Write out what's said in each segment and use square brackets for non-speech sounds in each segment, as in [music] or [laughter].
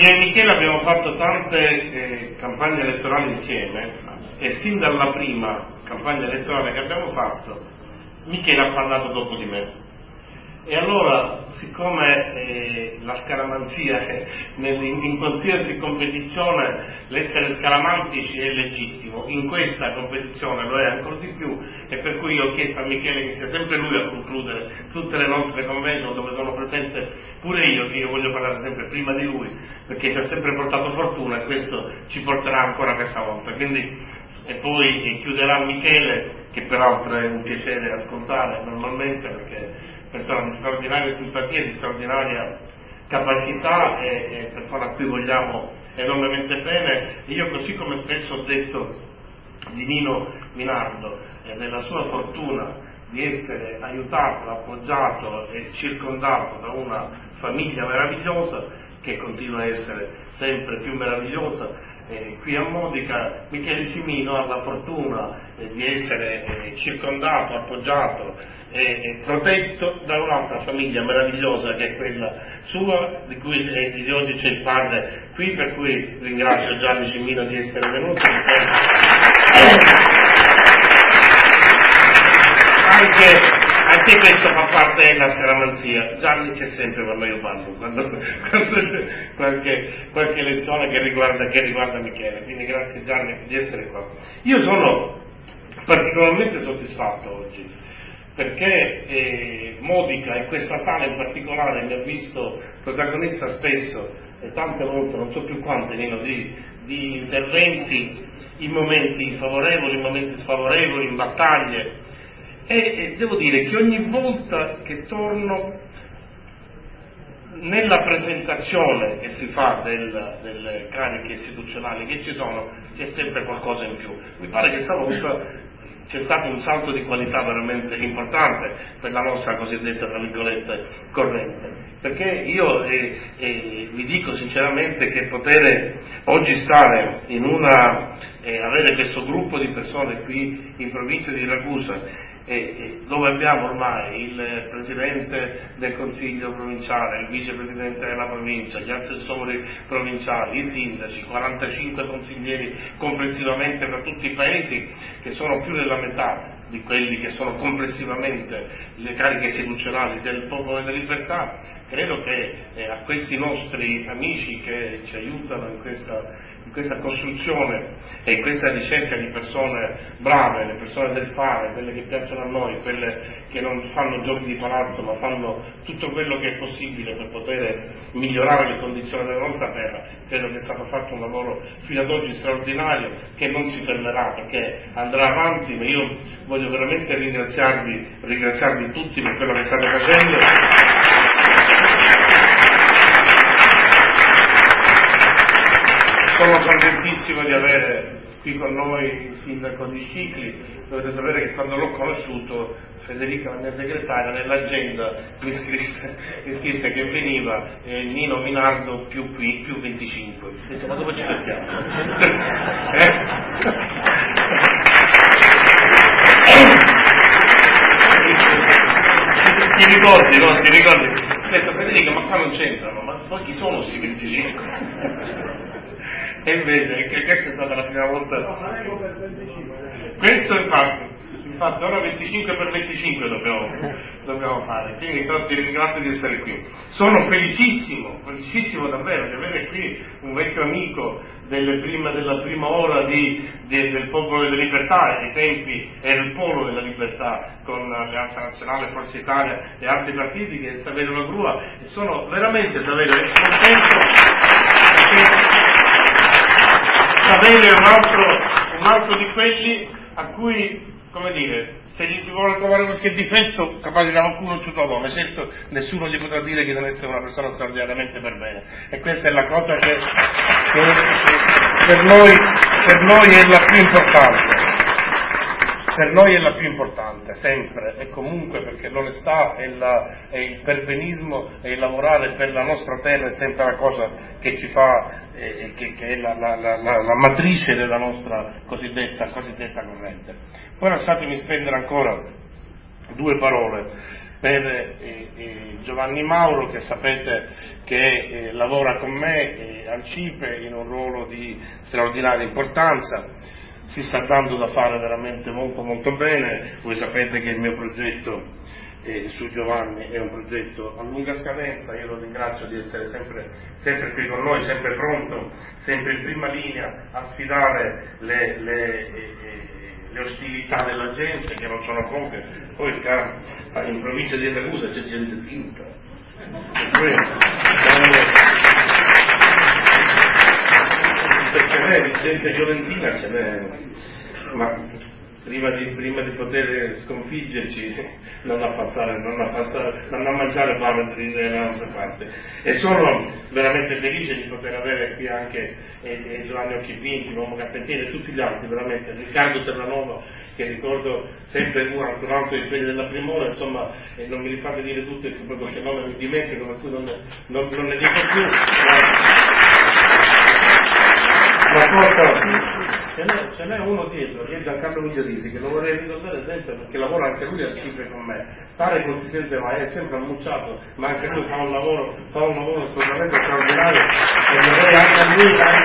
Io e Michele abbiamo fatto tante eh, campagne elettorali insieme e sin dalla prima campagna elettorale che abbiamo fatto, Michele ha parlato dopo di me. E allora, siccome eh, la scaramanzia in, in qualsiasi competizione l'essere scaramantici è legittimo, in questa competizione lo è ancora di più e per cui io ho chiesto a Michele che sia sempre lui a concludere tutte le nostre convention dove sono presente pure io, che io voglio parlare sempre prima di lui, perché ci ha sempre portato fortuna e questo ci porterà ancora questa volta. Quindi, e poi chiuderà Michele, che peraltro è un piacere ascoltare normalmente perché persona di straordinaria simpatia, di straordinaria capacità e, e persona a cui vogliamo enormemente bene. E io così come spesso ho detto di Nino Minardo e della sua fortuna di essere aiutato, appoggiato e circondato da una famiglia meravigliosa che continua a essere sempre più meravigliosa. Eh, qui a Modica Michele Cimino ha la fortuna eh, di essere eh, circondato, appoggiato e protetto da un'altra famiglia meravigliosa che è quella sua, di cui di oggi c'è il padre qui, per cui ringrazio Gianni Cimino di essere venuto. Anche, anche, questo fa parte della scaramanzia. Gianni c'è sempre quando io parlo, quando, quando c'è qualche, qualche lezione che riguarda, che riguarda Michele. Quindi grazie Gianni di essere qua. Io sono particolarmente soddisfatto oggi perché eh, Modica e questa sala in particolare mi ha visto protagonista spesso e tante volte, non so più quante, Nino, di, di interventi in momenti favorevoli, in momenti sfavorevoli, in battaglie e, e devo dire che ogni volta che torno nella presentazione che si fa del, delle cariche istituzionali che ci sono c'è sempre qualcosa in più. Mi pare che stavolta c'è stato un salto di qualità veramente importante per la nostra cosiddetta, tra virgolette, corrente. Perché io eh, eh, vi dico sinceramente che poter oggi stare in una, eh, avere questo gruppo di persone qui in provincia di Ragusa e, dove abbiamo ormai il Presidente del Consiglio provinciale, il Vicepresidente della provincia, gli assessori provinciali, i sindaci, 45 consiglieri complessivamente per tutti i paesi, che sono più della metà di quelli che sono complessivamente le cariche istituzionali del popolo della libertà, credo che eh, a questi nostri amici che ci aiutano in questa in questa costruzione e in questa ricerca di persone brave, le persone del fare, quelle che piacciono a noi, quelle che non fanno giochi di palazzo ma fanno tutto quello che è possibile per poter migliorare le condizioni della nostra terra, credo che è stato fatto un lavoro fino ad oggi straordinario che non si fermerà perché andrà avanti, ma io voglio veramente ringraziarvi, ringraziarvi tutti per quello che state facendo. Sono contentissimo di avere qui con noi il sindaco di Scicli, dovete sapere che quando l'ho conosciuto Federica, la mia segretaria, nell'agenda mi scrisse, mi scrisse che veniva eh, Nino Minardo più qui, più 25. Ho detto, ma dove ci mettiamo? [laughs] eh? Ti ricordi, no? Ti ricordi? Ho Federica, ma qua non c'entrano, ma chi sono questi 25? E invece che questa è stata la prima volta. Questo infatti, infatti ora 25 per 25 dobbiamo, dobbiamo fare. Quindi ti ringrazio di essere qui. Sono felicissimo, felicissimo davvero di avere qui un vecchio amico prime, della prima ora di, di, del popolo della libertà, ai tempi era il polo della libertà con l'Alleanza Nazionale, Forza Italia e altri partiti che è Saverio La Grua e sono veramente Saverio contento perché Saverio è un altro, un altro di quelli a cui, come dire, se gli si vuole trovare qualche difetto, capace che qualcuno ci trova, ma certo nessuno gli potrà dire che deve essere una persona straordinariamente per bene. E questa è la cosa che, che per, noi, per noi è la più importante per noi è la più importante, sempre e comunque, perché l'onestà e, la, e il perbenismo e il lavorare per la nostra terra è sempre la cosa che ci fa, eh, che, che, è la, la, la, matrice della nostra cosiddetta, cosiddetta corrente. Poi lasciatemi spendere ancora due parole per eh, eh, Giovanni Mauro che sapete che eh, lavora con me eh, al CIPE in un ruolo di straordinaria importanza, si sta dando da fare veramente molto molto bene, voi sapete che il mio progetto eh, su Giovanni è un progetto a lunga scadenza, io lo ringrazio di essere sempre, sempre qui con noi, sempre pronto, sempre in prima linea a sfidare le, le, eh, le ostilità della gente che non sono poche, poi in provincia di Ragusa c'è gente finta. Ce n'è, gente violentina ce n'è, ma prima di, prima di poter sconfiggerci non a, passare, non a, passare, non a mangiare fame dalle nostre parti. E sono veramente felice di poter avere qui anche eh, Giovanni Occhivinti, l'uomo Carpentiere e tutti gli altri, veramente, Riccardo Terranova, che ricordo sempre un altro, di quelli della Primora, insomma, eh, non mi rifate dire tutto proprio se no mi dimentico, per cui non, non, non ne dico più. Ma, cosa ce n'è, ce n'è, uno dietro, che è Giancarlo Migliorisi, che lo vorrei ricordare sempre perché lavora anche lui al CIPE con me. Pare consistente ma è sempre ammucciato, ma anche lui fa un lavoro, fa un lavoro assolutamente straordinario e vorrei anche a lui dare,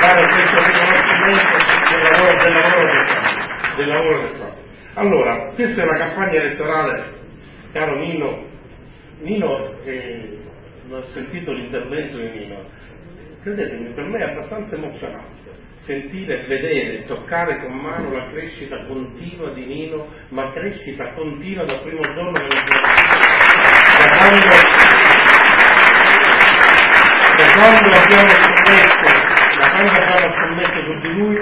dare questo riconoscimento del lavoro, del lavoro che fa. Del lavoro che fa. Allora, questa è una campagna elettorale, caro Nino, Nino, eh, ho sentito l'intervento di Nino, credetemi, per me è abbastanza emozionante sentire, vedere, toccare con mano la crescita continua di Nino, ma crescita continua dal primo giorno della sua da quando, da quando abbiamo scommesso, da quando abbiamo scommesso su di lui,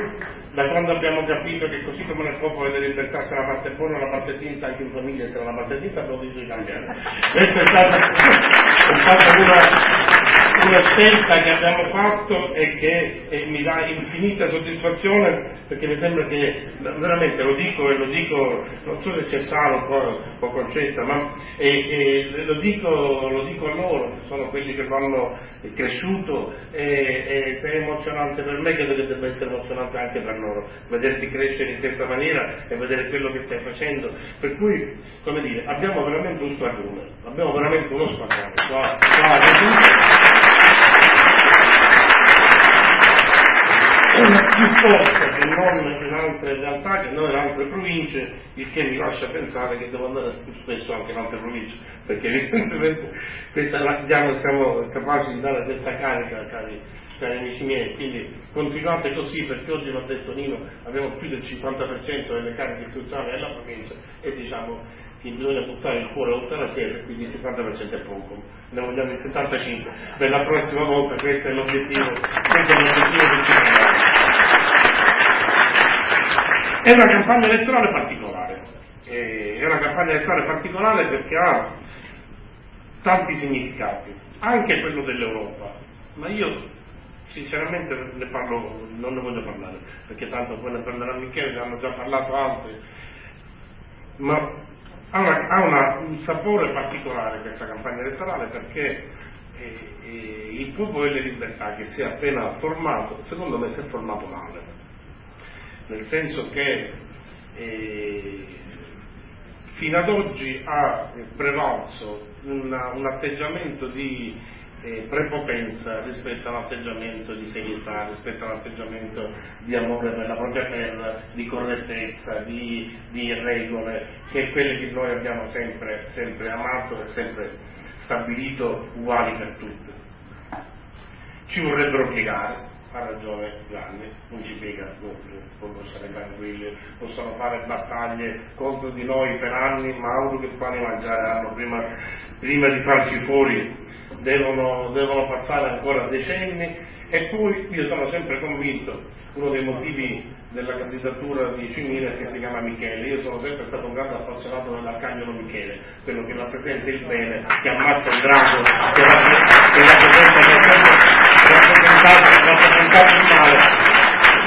da quando abbiamo capito che così come nel popolo delle libertà c'è la parte buona e la parte tinta, anche in famiglia c'è la parte tinta, abbiamo deciso di cambiare. Questa è stata, è stata una, una scelta che abbiamo fatto e che e mi dà infinita soddisfazione perché mi sembra che veramente lo dico e lo dico, non so se c'è Salo o Concetta, ma e, e lo, dico, lo, dico, a loro, sono quelli che vanno cresciuto e, se è emozionante per me credo che debba essere emozionante anche per loro, vederti crescere in questa maniera e vedere quello che stai facendo. Per cui, come dire, abbiamo veramente un squadrone, abbiamo veramente uno squadrone. Qua, qua, più forte che non in altre realtà, che non in altre province, il che mi lascia pensare che devo andare più spesso anche in altre province, perché evidentemente questa, diamo, siamo capaci di dare questa carica, cari, cari amici miei, quindi continuate così perché oggi l'ha detto Nino, abbiamo più del 50% delle cariche istituzionali nella provincia e diciamo che bisogna buttare il cuore oltre la sera, quindi il 50% è poco, ne vogliamo il 75%. Per la prossima volta questo è l'obiettivo, questo è l'obiettivo che abbiamo. È una campagna elettorale particolare, è una campagna elettorale particolare perché ha tanti significati, anche quello dell'Europa, ma io sinceramente ne parlo, non ne voglio parlare, perché tanto poi ne parlerà Michele, ne hanno già parlato altri, ma ha, una, ha una, un sapore particolare questa campagna elettorale perché eh, eh, il popolo delle libertà che si è appena formato, secondo me si è formato male nel senso che eh, fino ad oggi ha prevalso una, un atteggiamento di eh, prepotenza rispetto all'atteggiamento di serietà, rispetto all'atteggiamento di amore per la propria terra, di correttezza, di, di regole, che è quelle che noi abbiamo sempre, sempre amato e sempre stabilito uguali per tutti. Ci vorrebbero piegare, ha ragione Gianni, non ci piega può essere tranquilli, possono fare battaglie contro di noi per anni, ma altro che pane mangiare hanno prima, prima di farci fuori, devono, devono passare ancora decenni. E poi io sono sempre convinto, uno dei motivi della candidatura di Cimina che si chiama Michele, io sono sempre stato un grande appassionato dell'arcangelo Michele, quello che rappresenta il bene, che ammazza il drago, che rappresenta, che rappresenta, male.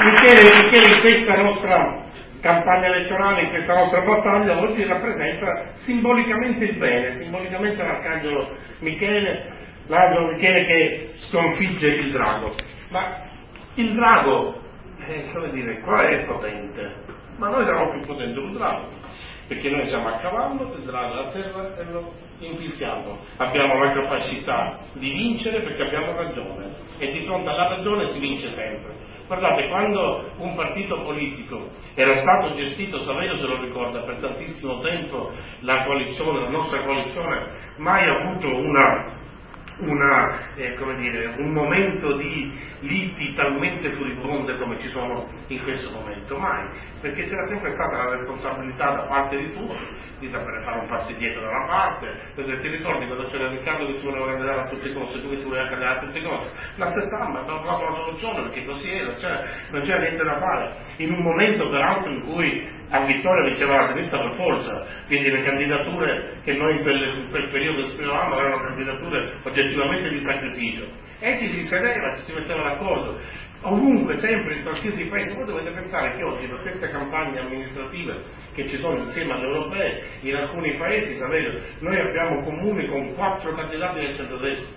Michele, Michele in questa nostra campagna elettorale, in questa nostra battaglia, oggi rappresenta simbolicamente il bene, simbolicamente l'arcangelo Michele, l'angelo Michele che sconfigge il drago. Ma il drago, eh, come dire, qua è potente, ma noi siamo più potenti del drago. Perché noi siamo a cavallo, tesserato a terra e lo infilziamo. Abbiamo la capacità di vincere perché abbiamo ragione e di fronte alla ragione si vince sempre. Guardate, quando un partito politico era stato gestito, Saverio se lo ricorda, per tantissimo tempo la coalizione, la nostra coalizione, mai ha avuto una una, eh, dire, un momento di liti talmente furibonde come ci sono in questo momento, mai, perché c'era sempre stata la responsabilità da parte di tutti di sapere fare un passo indietro da una parte, perché ti ricordi quando c'era Riccardo che si voleva candidare a tutte le cose, tu che ti volevi candidare a tutte le cose, la settimana abbiamo trovato una soluzione perché così era, cioè, non c'era niente da fare, in un momento peraltro in cui a vittoria vinceva la sinistra per forza, quindi le candidature che noi in quel, in quel periodo esprimevamo erano candidature oggettivamente di sacrificio. E ci si sedeva, ci si metteva d'accordo. Ovunque, sempre, in qualsiasi paese, voi dovete pensare che oggi per queste campagne amministrative che ci sono insieme alle europee, in alcuni paesi, sapete, noi abbiamo comuni con quattro candidati del centro-destra,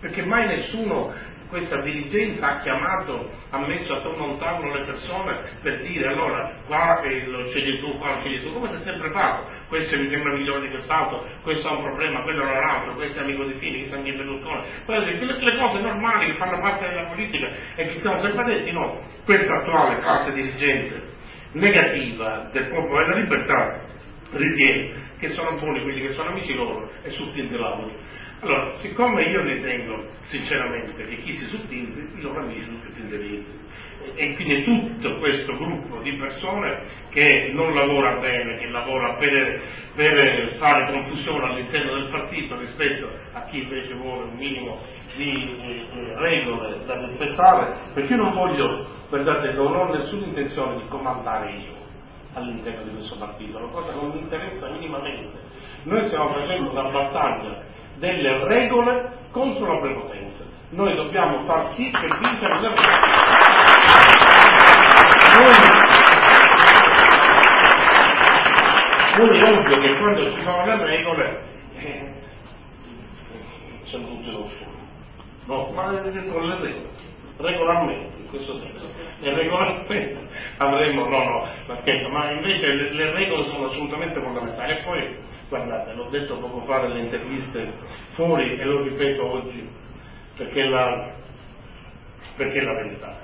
perché mai nessuno questa dirigenza ha chiamato, ha messo attorno a un tavolo le persone per dire allora qua scegli tu, qua scegli tu, come si è sempre fatto, questo mi sembra migliore di quest'altro, questo ha un problema, quello non ha l'altro, questo è amico di Fini, questo è amico di Berlusconi, quelle, le cose normali che fanno parte della politica e che siamo sempre detti no, questa attuale classe dirigente negativa del popolo della libertà ritiene che sono buoni quelli che sono amici loro e su chi lavori allora, siccome io ritengo sinceramente che chi si sottinte, i loro amici sono intelligenti. E quindi tutto questo gruppo di persone che non lavora bene, che lavora per, per fare confusione all'interno del partito rispetto a chi invece vuole un minimo di eh, regole da rispettare, perché io non voglio, guardate, non ho nessuna intenzione di comandare io all'interno di questo partito, una cosa che non mi interessa minimamente. Noi stiamo facendo una battaglia delle regole contro la prepotenza. Noi dobbiamo far sì che vincano le. Noi è ovvio che quando ci sono le regole eh, siamo tutti lo No, ma con le regole, regolarmente in questo senso. E regolarmente [laughs] avremo, no, no, ma scherzo, ma invece le, le regole sono assolutamente fondamentali. E poi Guardate, l'ho detto poco fa nelle interviste fuori e lo ripeto oggi perché la, perché è la verità.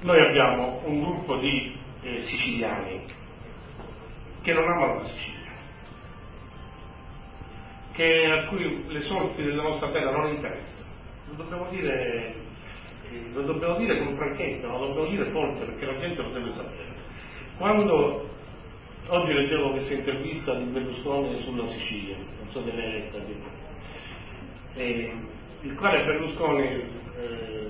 Noi abbiamo un gruppo di eh, siciliani che non amano la Sicilia, che, a cui le sorti della nostra terra non interessano. Lo dobbiamo dire, lo dobbiamo dire con franchezza, lo dobbiamo dire forte perché la gente lo deve sapere. Quando Oggi leggevo questa intervista di Berlusconi sulla Sicilia, non so se l'hai letta, eh, il quale Berlusconi, eh,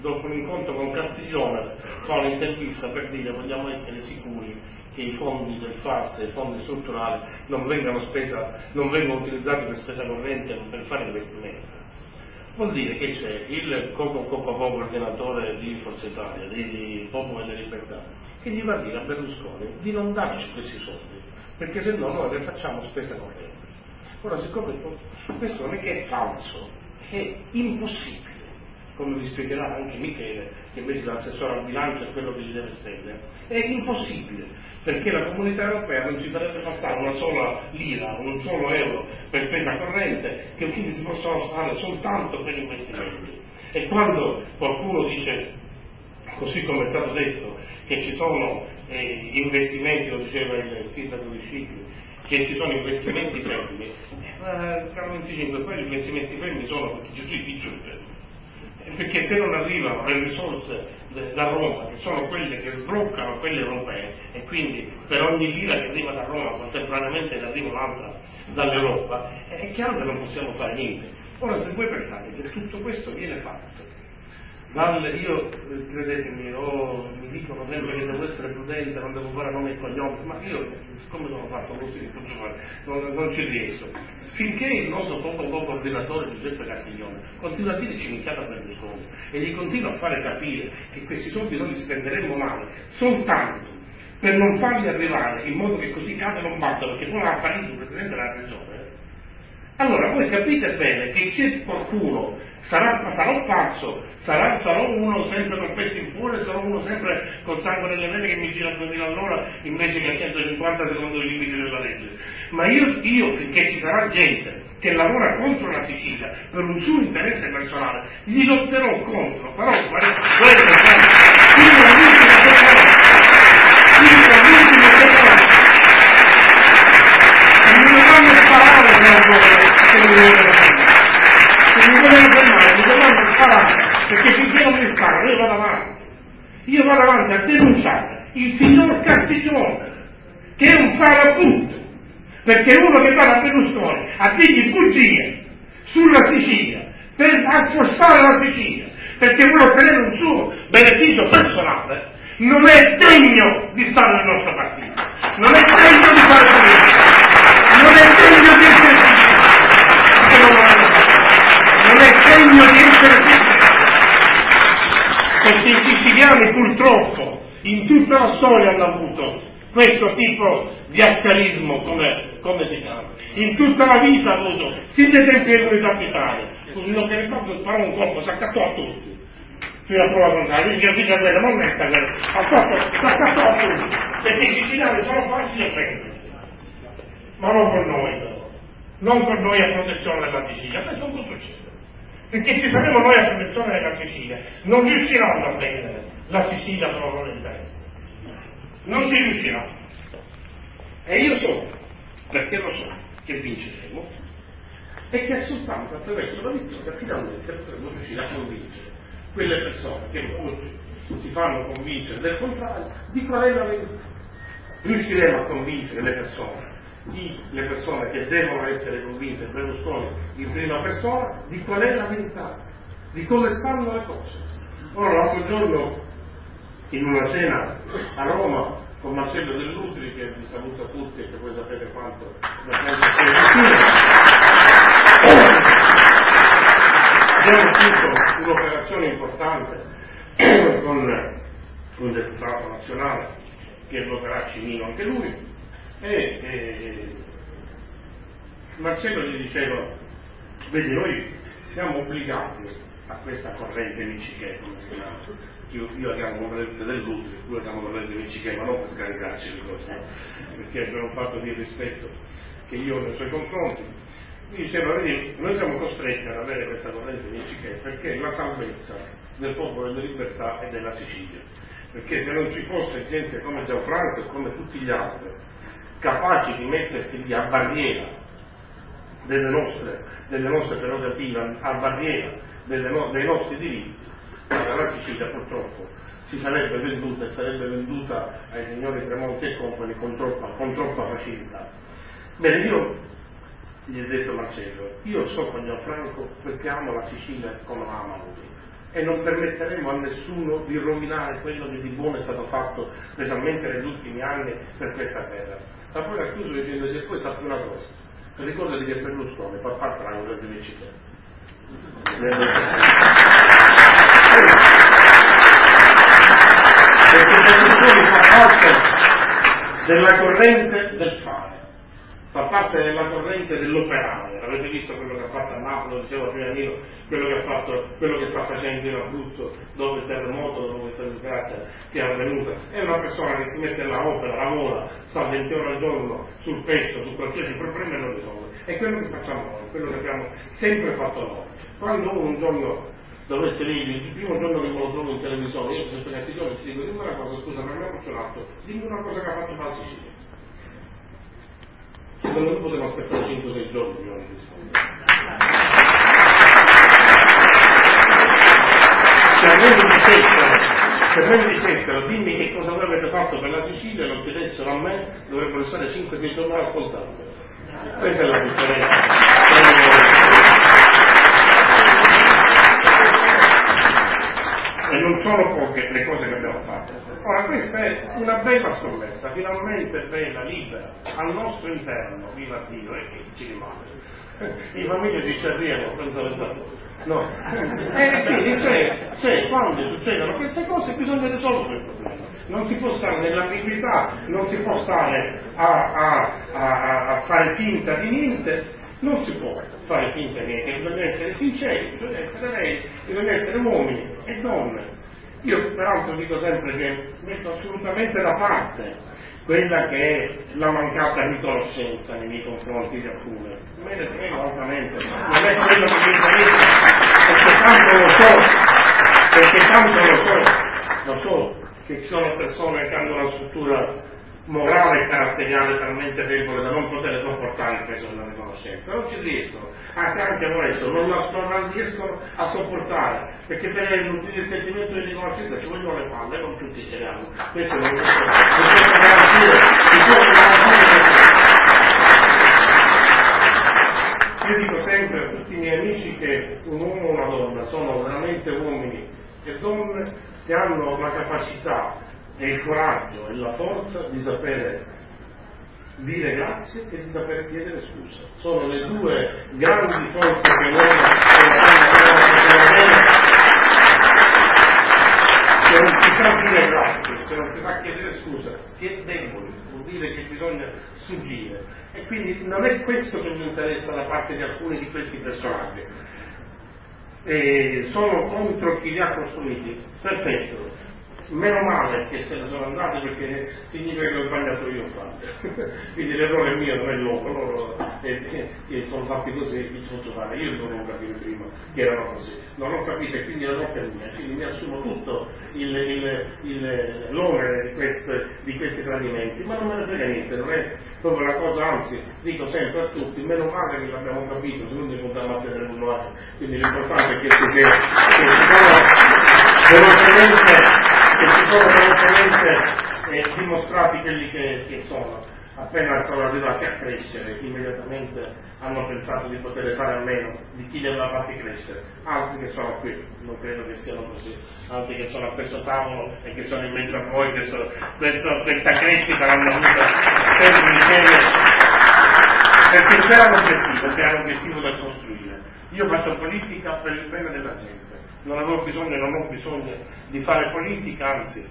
dopo un incontro con Castiglione, fa un'intervista per dire vogliamo essere sicuri che i fondi del FAS e i fondi strutturali non vengano, spesa, non vengano utilizzati per spesa corrente per fare investimenti. Vuol dire che c'è il Coco Coco coordinatore di Forza Italia, di, di Popolo delle Libertà, che gli va a dire a Berlusconi di non darci questi soldi, perché se no noi le facciamo spesa corrente. Ora, siccome questo non è che è falso, è impossibile, come vi spiegherà anche Michele, che invece l'assessore al bilancio è quello che gli deve spendere, è impossibile, perché la comunità europea non ci farebbe passare una sola lira, un solo euro per spesa corrente, che quindi si possono fare soltanto per investimenti. E quando qualcuno dice, così come è stato detto, che ci sono eh, investimenti, lo diceva il sindaco di Scicli, che ci sono investimenti fermi, eh, tra 25 poi gli investimenti fermi sono Gesù è piccolo perché se non arrivano le risorse da Roma, che sono quelle che sbloccano quelle europee, e quindi per ogni lira che arriva da Roma contemporaneamente ne arriva un'altra dall'Europa, è chiaro che non possiamo fare niente. Ora se voi pensate che tutto questo viene fatto dal, io, credetemi, oh, mi dicono sempre che devo essere prudente, non devo fare nome e cognome, ma io, siccome sono fatto così, [laughs] non, non ci riesco. Finché il nostro poco poco coordinatore Giuseppe Castiglione continua a dire cimicchiata per Berlusconi e gli continua a fare capire che questi soldi noi li spenderemmo male, soltanto per non farli arrivare in modo che così cade non batta, perché poi a Parigi il Presidente della Regione Allora voi capite bene che se qualcuno sarà, sarà pazzo, sarà, sarò uno sempre con pezzi in fuori, sarò uno sempre col sangue nelle vene che mi gira a 2000 all'ora invece che a 150 secondo i limiti della legge. Ma io, io, finché ci sarà gente che lavora contro la Sicilia per un suo interesse personale, gli lotterò contro, però guardate, quello è fino all'ultima seconda, fino all'ultima seconda. E non mi fanno sparare per ancora se mi vogliono fermare. Se mi vogliono fermare, mi dovranno sparare, perché finché non mi sparano io vado avanti. Io vado avanti a denunciare il signor Castiglione, che è un farabutto, perché uno che va da Berlusconi a dirgli bugie sulla Sicilia, per affossare la Sicilia, perché vuole ottenere un suo beneficio personale, non è degno di stare nel nostro partito, non è degno di fare politica, non è degno di essere non è degno di essere perché i siciliani purtroppo in tutta la storia hanno avuto questo tipo di ascarismo, come, come, si chiama. In tutta la vita ha avuto, sin dai tempi dell'unità d'Italia, non che ricordo, farò un colpo, si accattò a tutti. Fino a prova contraria, dice figlio della non è fatto, si accattò a tutti, perché i siciliani sono facili a prendersi. Ma non con noi non con noi a protezione della Sicilia, questo non può succedere. Perché se saremo noi a protezione della Sicilia, non riusciranno a prendere la Sicilia per loro interesse non si riuscirà. E io so, perché lo so, che vinceremo e che soltanto attraverso la vittoria finalmente potremo riuscire a convincere quelle persone che oggi si fanno convincere del contrario di qual è la verità. Riusciremo a convincere le persone, di, le persone che devono essere convinte, Berlusconi in prima persona, di qual è la verità, di come stanno le cose. Ora l'altro giorno in una cena a Roma con Marcello Dell'Utri che vi saluto a tutti e che voi sapete quanto la penso abbiamo fatto un'operazione importante con un deputato nazionale che voterà Cimino anche lui e, e Marcello gli diceva vedi noi siamo obbligati a questa corrente Michiché come si chiama io, io la chiamo corrente dell'utile, lui la chiamo corrente Michiché, ma non per scaricarci le cose, perché per un fatto di rispetto che io ho nei suoi confronti. Mi diceva, vedi, noi siamo costretti ad avere questa corrente Michiché perché la salvezza del popolo della libertà e della Sicilia. Perché se non ci fosse gente come Gianfranco e come tutti gli altri, capaci di mettersi lì a barriera delle nostre, delle nostre prerogative, a barriera no, dei nostri diritti, la Sicilia purtroppo si sarebbe venduta e sarebbe venduta ai signori Tremonti e Company con troppa, con troppa facilità. Bene, io gli ho detto Marcello, io sto con Gianfranco perché amo la Sicilia come la ama lui e non permetteremo a nessuno di rovinare quello che di buono è stato fatto specialmente negli ultimi anni per questa terra. Ma poi ha chiuso dicendogli e poi sappi una cosa, ricordati che Berlusconi fa parte della guerra di perché Berlusconi fa parte della corrente del fare, fa parte della corrente dell'operare. Avete visto quello che ha fatto a Napoli, lo dicevo prima Nino, quello che ha fatto, quello che sta facendo in Abruzzo dopo il terremoto, dopo questa disgrazia che è avvenuta. È una persona che si mette all'opera, lavora, sta 20 ore al giorno sul petto, su qualsiasi problema e lo risolve. È quello che facciamo noi, quello che abbiamo sempre fatto noi. Quando un giorno dovesse venire, il primo giorno che me lo trovo in televisione, io sempre Castiglione ti dico, dimmi una cosa, scusa, ma mi ha emozionato, dimmi una cosa che ha fatto per Sicilia. Secondo me potevo aspettare 5-6 giorni prima di rispondere. Se a me mi dicessero, se a me mi dicessero, dimmi che cosa avete fatto per la Sicilia e lo chiedessero a me, dovrebbero stare 5-6 giorni a ascoltarlo. Questa è la differenza. e non sono poche le cose che abbiamo fatto. Ora questa è una bella scommessa, finalmente bella, libera, al nostro interno, viva Dio, e ci rimane. I famiglie si scerriano senza pensare. No. Eh quindi cioè, cioè, quando succedono queste cose bisogna risolvere il problema. Non si può stare nell'ambiguità, non si può stare a, a, a, a fare finta di niente Non si può fare finta niente, bisogna essere sinceri, bisogna essere lei, bisogna essere uomini e donne. Io peraltro dico sempre che metto assolutamente da parte quella che è la mancata riconoscenza nei miei confronti di alcune. Me ne frego altamente, non è quello che mi interessa, perché tanto lo so, perché tanto lo so, lo so che ci sono persone che hanno una struttura morale caratteriale talmente debole da non poter sopportare il peso della riconoscenza. Non ci riescono, anzi anche adesso non, la, non riescono a sopportare, perché per il sentimento di riconoscenza ci vogliono le palle, non tutti ce le hanno. Questo non lo so. Io dico sempre a tutti i miei amici che un uomo e una donna sono veramente uomini e donne se hanno la capacità e il coraggio e la forza di sapere dire grazie e di sapere chiedere scusa. Sono le due grandi forze che l'uomo se non si sa dire grazie, se non si sa chiedere scusa, si è deboli, vuol dire che bisogna sfuggire. E quindi non è questo che mi interessa da parte di alcuni di questi personaggi. E sono contro chi li ha costruiti, perfetto, meno male che se ne sono andati perché significa che ho sbagliato io fare. [laughs] Quindi l'errore mio, non è loro, loro eh, eh, sono fatti così e chi posso fare? Io non ho capito prima che erano così, non ho capito e quindi non ho mia, quindi mi assumo tutto il, il, il, l'onere di, queste, di questi tradimenti, ma non me ne frega niente, non è proprio la cosa, anzi dico sempre a tutti, meno male che l'abbiamo capito, se non ci puntiamo a tenere un male, quindi l'importante è che si sia, velocemente sono velocemente eh, dimostrati quelli che, che sono. Appena sono arrivati a crescere, immediatamente hanno pensato di poter fare a meno di chi li aveva fatti crescere. Altri che sono qui, non credo che siano così, altri che sono a questo tavolo e che sono in mezzo a voi, sono, questo, questa crescita l'hanno avuta sempre insieme, perché c'era l'obiettivo, c'era l'obiettivo da costruire. Io faccio politica per il bene della gente non avevo bisogno e non ho bisogno di fare politica, anzi,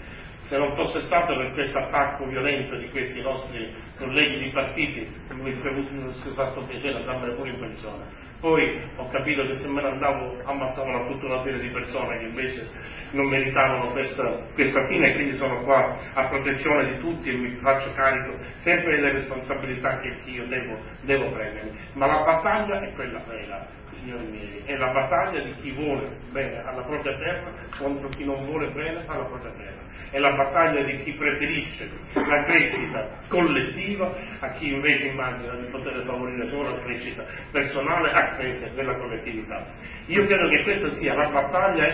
se non fosse stato per questo attacco violento di questi nostri colleghi di partiti, mi sarebbe fatto piacere andarmene pure in pensione. Poi ho capito che se me ne andavo ammazzavano tutta una serie di persone che invece non meritavano questa, questa fine e quindi sono qua a protezione di tutti e mi faccio carico sempre delle responsabilità che io devo, devo prendermi. Ma la battaglia è quella vera, signori miei, è la battaglia di chi vuole bene alla propria terra contro chi non vuole bene alla propria terra. È la battaglia di chi preferisce la crescita collettiva a chi invece immagina di poter favorire solo la crescita personale a spese della collettività. Io credo che questa sia la battaglia,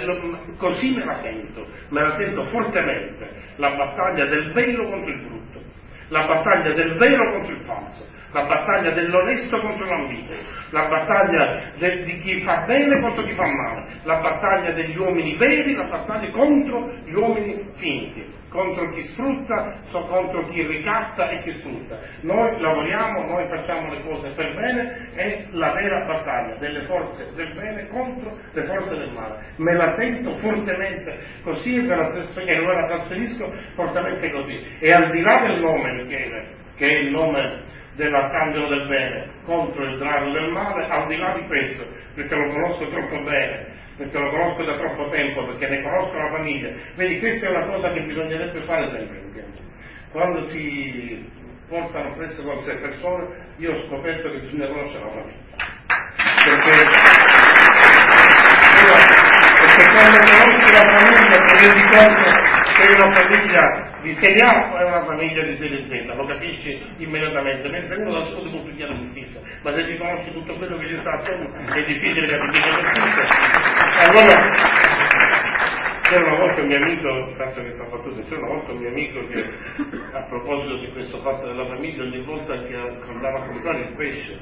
così me la sento, me la sento fortemente, la battaglia del vero contro il brutto, la battaglia del vero contro il falso, la battaglia dell'onesto contro l'ambito, la battaglia de, di chi fa bene contro chi fa male, la battaglia degli uomini veri, la battaglia contro gli uomini finti, contro chi sfrutta, contro chi ricatta e chi sfrutta. Noi lavoriamo, noi facciamo le cose per bene, è la vera battaglia delle forze del bene contro le forze del male. Me la sento fortemente così e me la trasferisco fortemente così. E al di là del nome, Michele, che è il nome dell'arcangelo del bene contro il drago del male, al di là di questo, perché lo conosco troppo bene, perché lo conosco da troppo tempo, perché ne conosco la famiglia. Vedi, questa è una cosa che bisognerebbe fare sempre, quando si portano presso queste persone, io ho scoperto che bisogna conoscere la famiglia. Perché, perché quando conosci la famiglia ti rendi conto è una famiglia di serie A è una famiglia di serie Z, lo capisci immediatamente, mentre uno da solo può pigliare difficile, ma se ti conosci tutto quello che gli sta attorno è difficile capire che tutto. Allora, c'era una volta un mio amico, tanto che sta battuto, c'era una volta un mio amico che a proposito di questo fatto della famiglia, ogni volta che andava a comprare il pesce,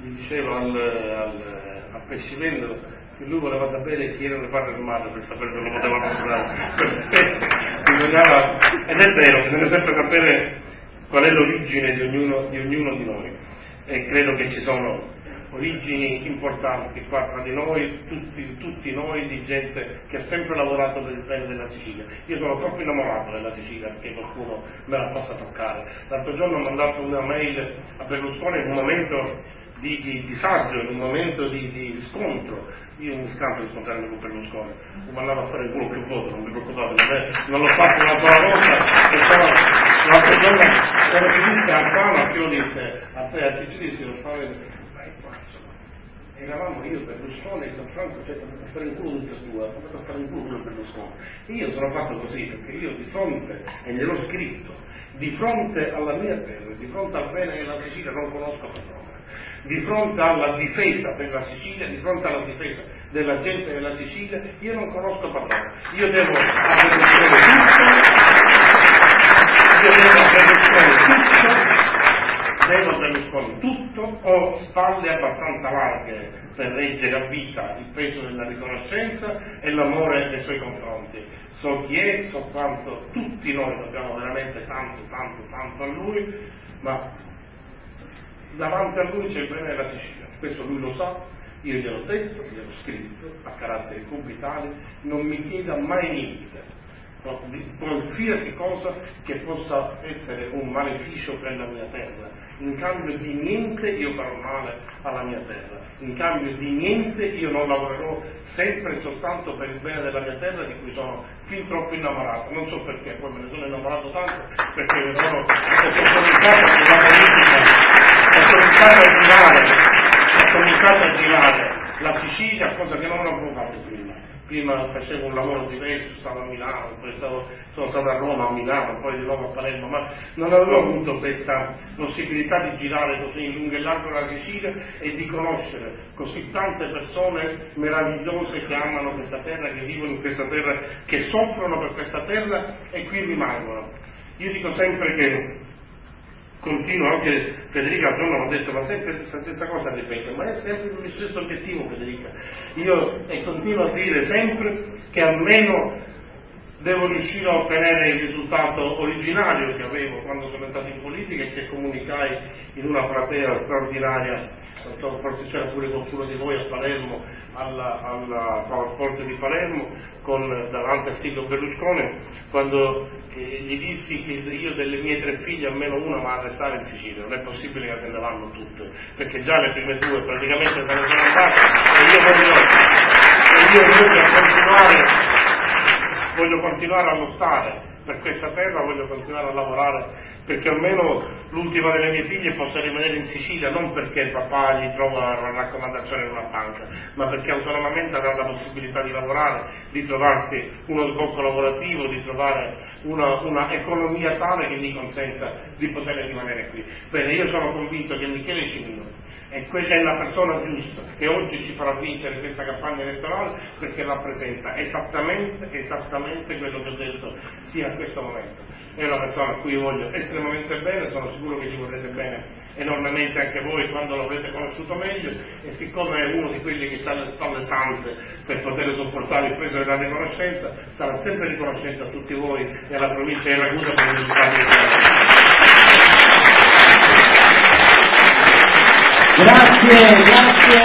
gli diceva al, al, al pescivendolo lui voleva sapere chi erano i padri del mare per sapere se lo poteva comprare. [laughs] bisognava, ed è vero, bisogna sempre sapere qual è l'origine di ognuno, di ognuno di noi. E credo che ci sono origini importanti qua tra di noi, tutti, tutti, noi, di gente che ha sempre lavorato per il bene della Sicilia. Io sono troppo innamorato della Sicilia perché qualcuno me la possa toccare. L'altro giorno ho mandato una mail a Berlusconi in un momento di, di disagio, in un momento di, di scontro. Io mi scampo di scontrarmi con Berlusconi, mi andavo a fare il culo più volte, non vi preoccupate, non, è, non l'ho fatto una sola volta, e però l'altra giorno ero finito a Fano che io disse, a te, a te ci dissi, non fare, vai qua, eravamo io Berlusconi e Franco cioè a fare in culo tutte e due, a fare in culo Berlusconi. Io sono fatto così perché io di fronte, e gliel'ho scritto, di fronte alla mia terra, di fronte al bene della Sicilia non conosco padrone di fronte alla difesa della Sicilia, di fronte alla difesa della gente della Sicilia, io non conosco padrone. Io devo avere tutto, io devo avere tutto, devo Berlusconi tutto, ho spalle abbastanza larghe per reggere a vita il peso della riconoscenza e l'amore nei suoi confronti. So chi è, so quanto tutti noi dobbiamo veramente tanto, tanto, tanto a lui, ma davanti a lui c'è il bene della Sicilia, questo lui lo sa, io gliel'ho detto, gliel'ho scritto, a caratteri cubitali, non mi chieda mai niente, di qualsiasi cosa che possa essere un maleficio per la mia terra. In cambio di niente io farò male alla mia terra, in cambio di niente io non lavorerò sempre e soltanto per il bene della mia terra di cui sono fin troppo innamorato, non so perché, poi me ne sono innamorato tanto perché sono, ho comunicato che la politica ho cominciato a girare, ho cominciato a girare la Sicilia, cosa che non avevo fatto prima. Prima facevo un lavoro diverso, stavo a Milano, poi stavo, sono stato a Roma, a Milano, poi di nuovo a Palermo, ma non avevo avuto questa possibilità di girare così in lungo e largo la Sicilia e di conoscere così tante persone meravigliose che amano questa terra, che vivono in questa terra, che soffrono per questa terra e qui rimangono. Io dico sempre che continuo anche Federica al giorno ha detto ma sempre la stessa cosa ripeto, ma è sempre il stesso obiettivo Federica. Io e continuo a dire sempre che almeno devo riuscire a ottenere il risultato originario che avevo quando sono entrato in politica e che comunicai in una platea straordinaria forse c'era pure qualcuno di voi a Palermo, alla, alla Palasport di Palermo, con, davanti a Silvio Berlusconi, quando eh, gli dissi che io delle mie tre figlie almeno una va a restare in Sicilia, non è possibile che se ne vanno tutte, perché già le prime due praticamente se ne sono andate e io voglio, e io voglio continuare, voglio continuare a lottare per questa terra, voglio continuare a lavorare perché almeno l'ultima delle mie figlie possa rimanere in Sicilia, non perché il papà gli trova una raccomandazione in una banca, ma perché autonomamente avrà la possibilità di lavorare, di trovarsi uno sbocco lavorativo, di trovare una, una economia tale che gli consenta di poter rimanere qui. Bene, io sono convinto che Michele Cimino e quella è la persona giusta che oggi ci farà vincere questa campagna elettorale perché rappresenta esattamente, esattamente quello che ho detto sia in questo momento è una persona a cui io voglio estremamente bene, sono sicuro che gli vorrete bene enormemente anche voi quando l'avrete conosciuto meglio e siccome è uno di quelli che sta alle spalle tante per poter sopportare il peso della riconoscenza, sarà sempre riconoscente a tutti voi e alla provincia di Ragusa per i risultati Grazie, grazie.